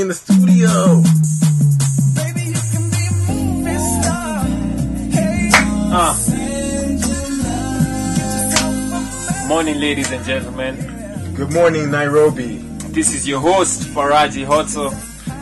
in the studio. Ah. Morning, ladies and gentlemen. Good morning, Nairobi. This is your host, Faraji Hotso.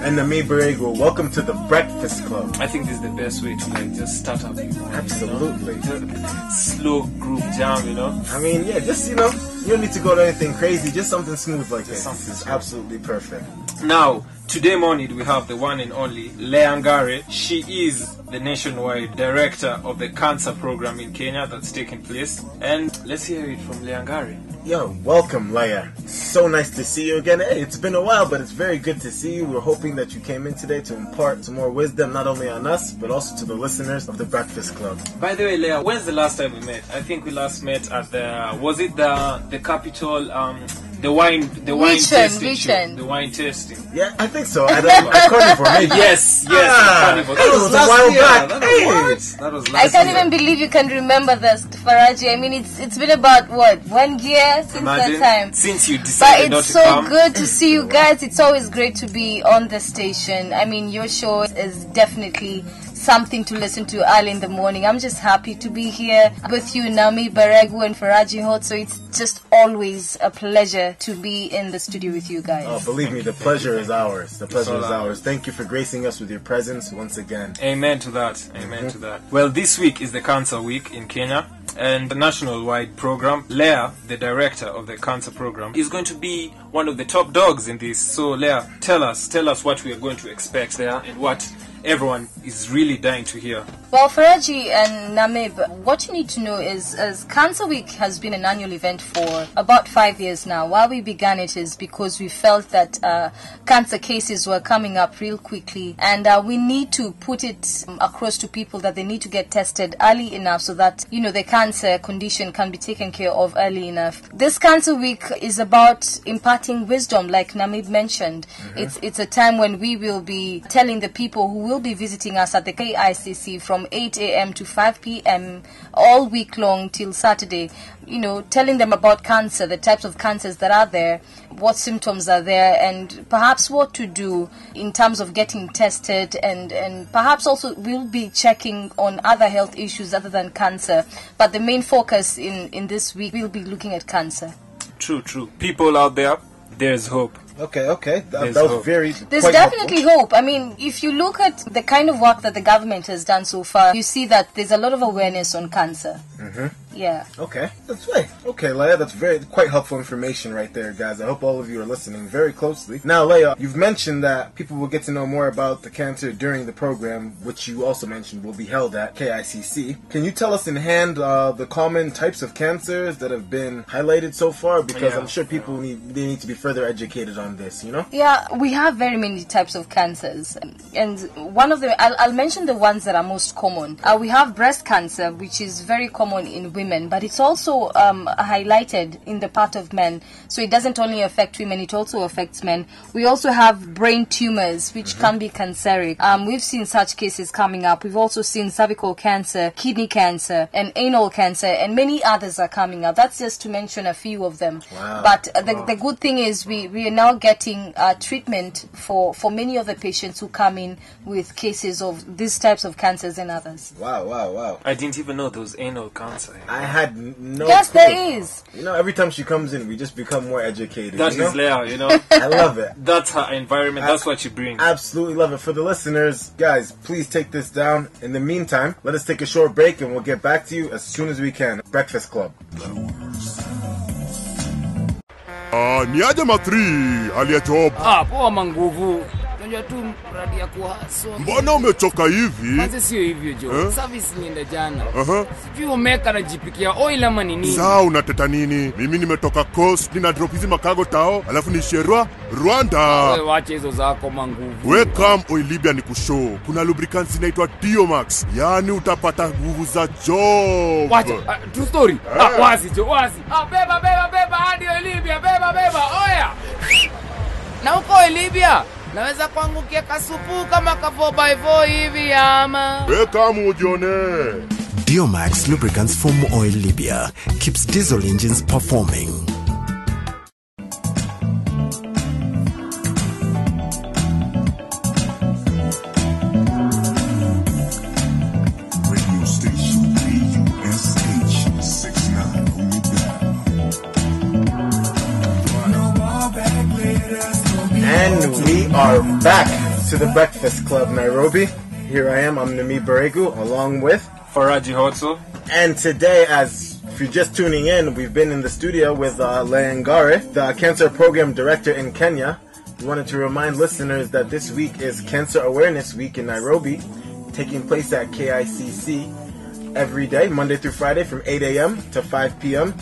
And Nami Baregu. Welcome to the Breakfast Club. I think this is the best way to like just start up. Absolutely. You know? Slow group jam, you know. I mean, yeah, just, you know, you don't need to go to anything crazy, just something smooth like this. something This is smooth. absolutely perfect. Now, today morning we have the one and only Leangare. She is the nationwide director of the cancer program in Kenya that's taking place. And let's hear it from Leangare. Yo, welcome, Leah. So nice to see you again. Hey, it's been a while, but it's very good to see you. We're hoping that you came in today to impart some more wisdom, not only on us, but also to the listeners of the Breakfast Club. By the way, Leah, when's the last time we met? I think we last met at the was it the the capital um the wine the wine Which tasting Which show, the wine tasting. Yeah, I think so. At, uh, at Carnivore, maybe. Yes, yes, Ah, Carnival. that was a last while year. back. That Hey. was, that was last I can't year. even believe you can remember this, Faraji. I mean, it's it's been about what one year since Imagine that time. since you decided But decided not it's to so come. good to see you guys. It's always great to be on the station. I mean, your show is definitely something to listen to early in the morning. I'm just happy to be here with you, Nami Baregu and Faraji Hot. So it's just always a pleasure to be in the studio with you guys. Oh, believe me, the pleasure is ours. The pleasure is ours. ours. Thank you for gracing us with your presence once again. Amen to that. Amen to that. Well, this week is the Cancer Week in Kenya. And the national wide program, Leah, the director of the cancer program, is going to be one of the top dogs in this. So, Leah, tell us, tell us what we are going to expect there and what everyone is really dying to hear. Well, Faraji and Namib, what you need to know is, is Cancer Week has been an annual event for about five years now. Why we began it is because we felt that uh, cancer cases were coming up real quickly, and uh, we need to put it um, across to people that they need to get tested early enough so that you know the cancer condition can be taken care of early enough. This Cancer Week is about imparting wisdom, like Namib mentioned. It's it's a time when we will be telling the people who will be visiting us at the KICC from 8 a.m. to 5 p.m. all week long till Saturday. You know, telling them about cancer, the types of cancers that are there, what symptoms are there, and perhaps what to do in terms of getting tested, and and perhaps also we'll be checking on other health issues other than cancer. But the main focus in in this week we'll be looking at cancer. True, true. People out there, there's hope. Okay, okay. That, There's that was hope. very. There's definitely helpful. hope. I mean, if you look at the kind of work that the government has done so far, you see that there's a lot of awareness on cancer. Mm-hmm. Yeah. Okay, that's right. Okay, Leah, that's very quite helpful information right there, guys. I hope all of you are listening very closely. Now, Leah, you've mentioned that people will get to know more about the cancer during the program, which you also mentioned will be held at KICC. Can you tell us in hand uh, the common types of cancers that have been highlighted so far? Because Yeah. I'm sure people need they need to be further educated on this. You know. Yeah, we have very many types of cancers, and one of the I'll, I'll mention the ones that are most common. Uh, we have breast cancer, which is very common in women, but it's also um, highlighted in the part of men. So it doesn't only affect women; it also affects men. We also have brain tumors, which can be canceric. Um, we've seen such cases coming up. We've also seen cervical cancer, kidney cancer, and anal cancer, and many others are coming up. That's just to mention a few of them. Wow. But uh, the, the good thing is we, we are now getting uh, treatment for, for many of the patients who come in with cases of these types of cancers and others. Wow! Wow! Wow! I didn't even know there was anal cancer. I had no. yes, clue. there is. You know, every time she comes in, we just become more educated. That you is? Leah, you know. I love it. That's her environment. That's what she brings. Absolutely love it. For the listeners, guys, please take this down. In the meantime, let us take a short break and we'll get back to you as soon as we can. Breakfast Club. Ah, ni aje matri hali ya job Ah, poa manguvu. Unajua tu mradi ya kuhaswa. mbona umechoka hivi Kwanza sio hivyo jo. Eh? Service nienda jana. Aha. Sijui umeka anajipikia oil ama ni nini. saa unateta nini mimi nimetoka coast nina drop hizi makago tao alafu nishierwa rwanda Wewe wacha hizo zako manguvu. Welcome oil libya ni kushow kuna lubricants inaitwa diomax yaani utapata nguvu za job Wacha, uh, true story. Ah, wazi jo, wazi. Ah, beba beba beba hadi Libya, beba beba. Oya. Na uko Libya naweza kuangukia kasupu kama ka 4x4 hivi ama. wekam ujione Diomax lubricants from Oil Libya keeps diesel engines performing. To the Breakfast Club Nairobi. Here I am, I'm Nami Baregu, along with. Faraji Hotso. And today, as if you're just tuning in, we've been in the studio with uh, Leangare, the Cancer Program Director in Kenya. We wanted to remind listeners that this week is Cancer Awareness Week in Nairobi, taking place at KICC every day, Monday through Friday from 8 a.m. to 5 p.m.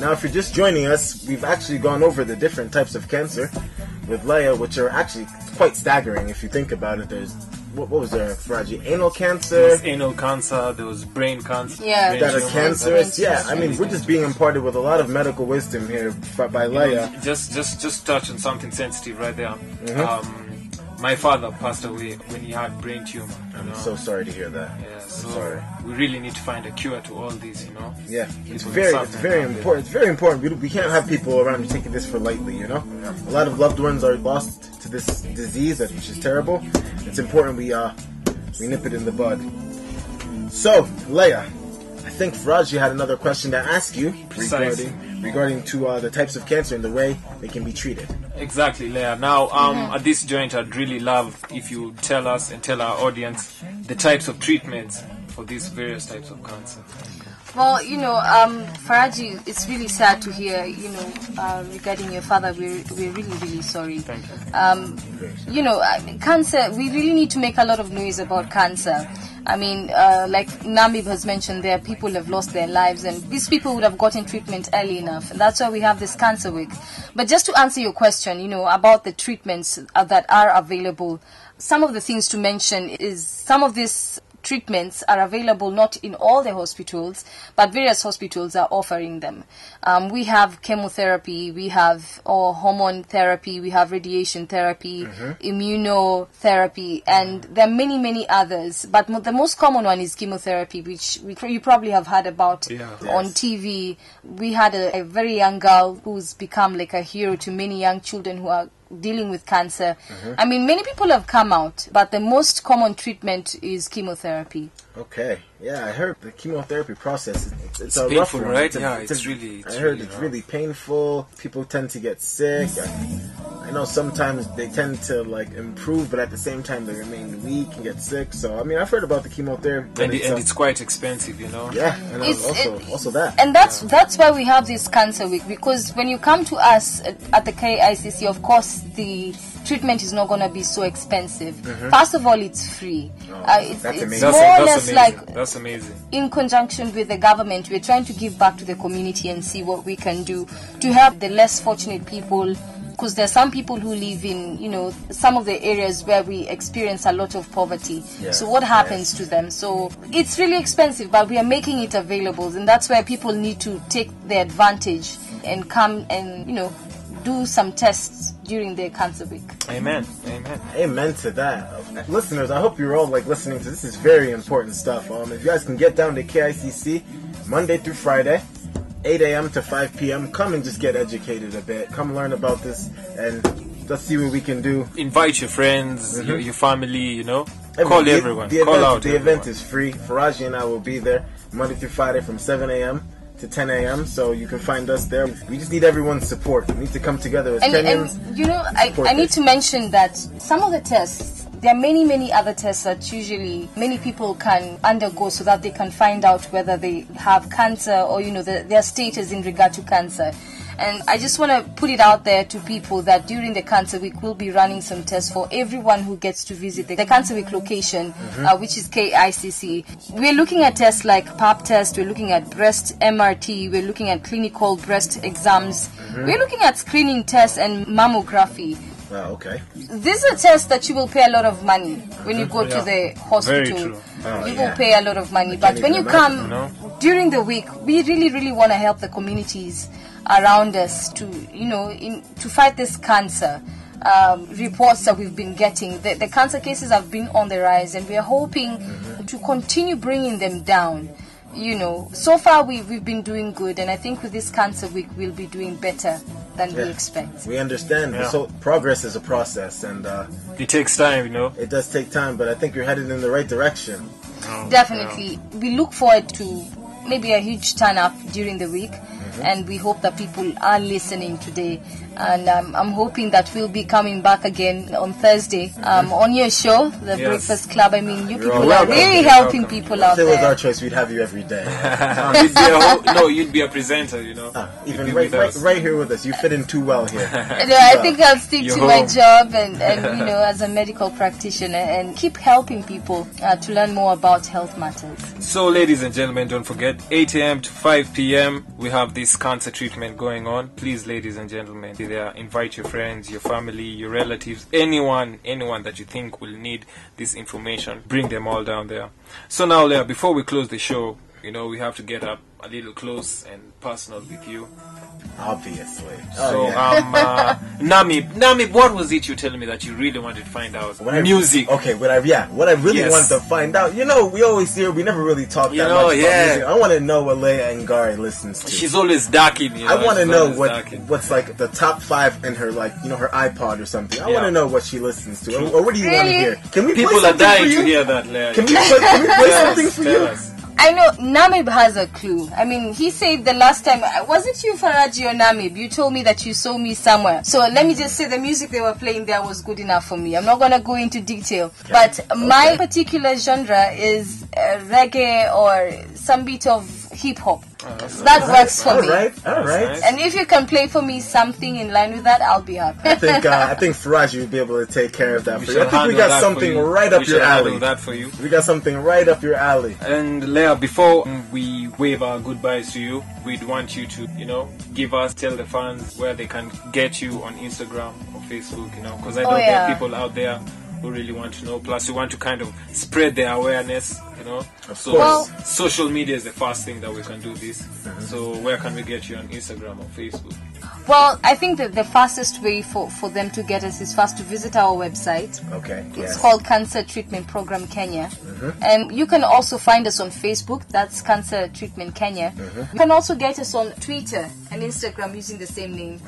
Now, if you're just joining us, we've actually gone over the different types of cancer with Leah, which are actually quite staggering if you think about it. There's what, what was there, Faraji? Anal There cancer, was anal cancer, there was brain cancer. Yeah. brain that are tumor. cancerous. Yeah, I mean, we're just being imparted with a lot of medical wisdom here f- by You know, Leah. Just, just, just touching something sensitive right there. Mm-hmm. Um, my father passed away when he had brain tumor. I'm so sorry to hear that. yeah, so sorry. we really need to find a cure to all this. You know. Yeah, it's People very, it's very important. It's very important. We, we can't have people around taking this for lightly. You know, a lot of loved ones are lost to this disease, which is terrible. It's important we uh we nip it in the bud. So, Leah, I think Faraji had another question to ask you Precisely. regarding regarding to uh, the types of cancer and the way they can be treated. Exactly, Leah. Now, um, at this joint, I'd really love if you tell us and tell our audience the types of treatments for these various types of cancer. Well, you know, um, Faraji, it's really sad to hear, you know, uh, regarding your father. We're, we're really, really sorry. Thank you. Um, you know, cancer, we really need to make a lot of noise about cancer. I mean, uh, like Namib has mentioned, there people have lost their lives, and these people would have gotten treatment early enough. And that's why we have this cancer week. But just to answer your question, you know, about the treatments uh, that are available, some of the things to mention is some of these treatments are available not in all the hospitals, but various hospitals are offering them. Um, we have chemotherapy, we have or hormone therapy, we have radiation therapy, immunotherapy, and there are many, many others. But mo- the most common one is chemotherapy, which we, you probably have heard about Yeah. on Yes. TV. We had a, a very young girl who's become like a hero to many young children who are dealing with cancer. Mm-hmm. I mean, many people have come out, but the most common treatment is chemotherapy. Okay, yeah, I heard the chemotherapy process. It's, it's, It's a painful, rough one. right? a- Yeah, a- it's really- it's I heard really it's rough. really painful. People tend to get sick. I, I know sometimes they tend to like improve, but at the same time they remain weak and get sick. So I mean, I've heard about the chemotherapy. And, it, it's, and uh, it's quite expensive, you know. yeah, and It's- also it- also that. And that's that's why we have this cancer week because when you come to us at, at the KICC, of course the treatment is not going to be so expensive. First of all, it's free. uh, it's that's it's amazing. That's, more or less amazing. like that's amazing. in conjunction with the government, we're trying to give back to the community and see what we can do to help the less fortunate people. Because there are some people who live in, you know, some of the areas where we experience a lot of poverty. Yeah, So what happens to them? So it's really expensive, but we are making it available, and that's where people need to take the advantage and come and, you know, do some tests during their cancer week. Amen. Amen. Amen to that. Listeners, I hope you're all like listening to this. is very important stuff. Um, if you guys can get down to KICC Monday through Friday, 8 a.m. to 5 p.m., come and just get educated a bit. Come learn about this and let's see what we can do. Invite your friends, your, mm-hmm. your family, you know. Every- Call the- everyone. The, Call event, out the everyone. event is free. Faraji and I will be there Monday through Friday from 7 a.m. to 10 a.m. So you can find us there. We just need everyone's support. We need to come together as and, Kenyans. and you know I, I need to mention that some of the tests there are many many other tests that usually many people can undergo so that they can find out whether they have cancer or you know the, their status in regard to cancer and I just want to put it out there to people that during the Cancer Week, we'll be running some tests for everyone who gets to visit the, the Cancer Week location, uh, which is KICC. We're looking at tests like PAP test, we're looking at breast MRI, we're looking at clinical breast exams, we're looking at screening tests and mammography. Wow, okay. These are tests that you will pay a lot of money when you go to the hospital. true. Oh, you yeah. will pay a lot of money. But when you come imagine, no? during the week, we really, really want to help the communities around us to, you know, in, to fight this cancer. Um, reports that we've been getting, the, the cancer cases have been on the rise, and we are hoping to continue bringing them down. You know, so far we, we've been doing good, and I think with this cancer week, we'll be doing better than we expect. We understand. Yeah. So progress is a process, and uh, It takes time, you know. it does take time. But I think you're headed in the right direction. Definitely. We look forward to maybe a huge turn up during the week. Mm-hmm. And we hope that people are listening today and um, I'm hoping that we'll be coming back again on Thursday um, on your show, The Yes. Breakfast Club. I mean, you You're people all are really You're helping welcome. people out If it was our choice, we'd have you every day. you'd be no, you'd be a presenter, you know. Ah, even right, with right, us. right here with us. You fit in too well here. No, I think I'll stick You're to my job and, and you know, as a medical practitioner and keep helping people uh, to learn more about health matters. So, ladies and gentlemen, don't forget 8 a.m. to 5 p.m. We have this cancer treatment going on. Please, ladies and gentlemen, there. Invite your friends, your family, your relatives, anyone, anyone that you think will need this information. Bring them all down there. So now, Leah, before we close the show, you know we have to get up a little close and personal with you. Obviously. so, Oh, yeah. um, uh, Namib, Namib, what was it you telling me that you really wanted to find out? What I- Music. okay, what I yeah, what I really Yes. wanted to find out. You know, we always hear we never really talk You that know, much yeah. about music. I want to know what Leah Ngari listens to. She's always darking. You know, I want to know what darking. what's like the top five in her like you know her iPod or something. I Yeah. want to know what she listens to, or, or what do you want to hear? Can we play People are dying to hear that, Leah. Can we play, can we play Tell something us, for you? us. I know Namib has a clue. I mean, he said the last time, uh, wasn't you Faraji or Namib? You told me that you saw me somewhere. So let me just say the music they were playing there was good enough for me. I'm not going to go into detail. But my particular genre is uh, reggae or some bit of hip hop. that works for All me. right, all right. nice. And if you can play for me something in line with that, I'll be happy. I think uh, I think Faraji will be able to take care of that We for you. I think we got something you. right We up your shall handle alley. that for you. We got something right up your alley. And Leah, before we wave our goodbyes to you, we'd want you to, you know, give us, tell the fans where they can get you on Instagram or Facebook, you know, because I know Oh, there are people out there who really want to know. Plus, you want to kind of spread their awareness, you know. so course. Well- social media is the first thing that we can do this. Uh-huh. So where can we get you on Instagram or Facebook? well, I think that the fastest way for, for them to get us is first to visit our website. Okay. It's yes. called Cancer Treatment Program Kenya. Mm-hmm. And you can also find us on Facebook, that's Cancer Treatment Kenya. Mm-hmm. You can also get us on Twitter and Instagram using the same name.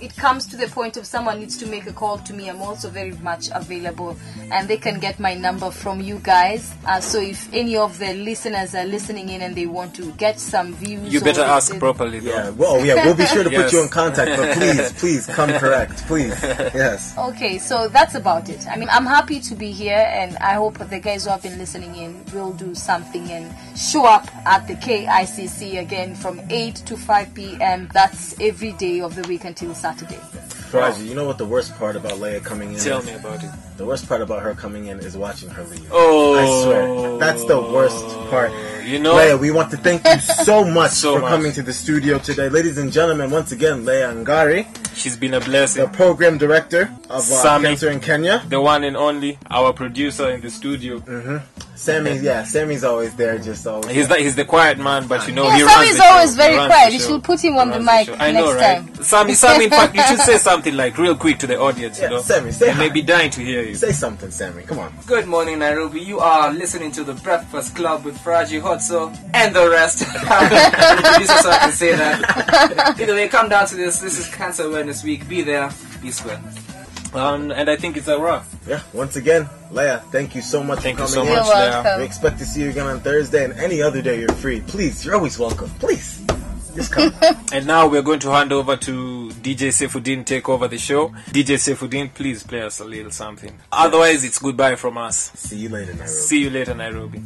It comes to the point of someone needs to make a call to me, I'm also very much available. And they can get my number from you guys. Uh, so if any of the listeners are listening in and they want to get some views, You better or ask they- properly, though. Yeah, well, yeah, we'll be sure to Yes. put you in contact, but please, please come correct, please. Yes. Okay, so that's about it. I mean, I'm happy to be here, and I hope the guys who have been listening in will do something and show up at the KICC again from 8 to 5 p.m. That's every day of the week until Saturday. Faraji, you know what the worst part about Leah coming in Tell is? me about it. The worst part about her coming in is watching her leave. Oh, I swear. That's the worst part. You know, Leah, we want to thank you so much So for much. coming to the studio today. Ladies and gentlemen, once again, Leah Ngari, she's been a blessing. the program director of uh, Sammy. Cancer in Kenya. The one and only, our producer in the studio. Sammy, yeah, Sammy's always there, just always. He's the, he's the quiet man, but you know Yeah, he runs Sammy's the always He very runs quiet. the You should put him on the runs mic show. I know, next right? time. Sammy, Sammy, in fact, you should say something like real quick to the audience. Yeah, you know, Sammy, say they hi. may be dying to hear you. Say something, Sammy. Come on. Good morning, Nairobi. You are listening to the Breakfast Club with Faraji Hotso and the rest. the producer so I can say that. Either way, come down to this. This is Cancer Awareness Week. Be there, be square. Um, and I think it's a wrap. Yeah, once again, Leah, thank you so much Thank for you so in. much, You're Leah. We expect to see you again on Thursday and any other day you're free. Please, you're always welcome. Please, just come. And now we're going to hand over to DJ Seifuddin take over the show. DJ Seifuddin, please play us a little something. Otherwise, it's goodbye from us. see you later, Nairobi. See you later, Nairobi.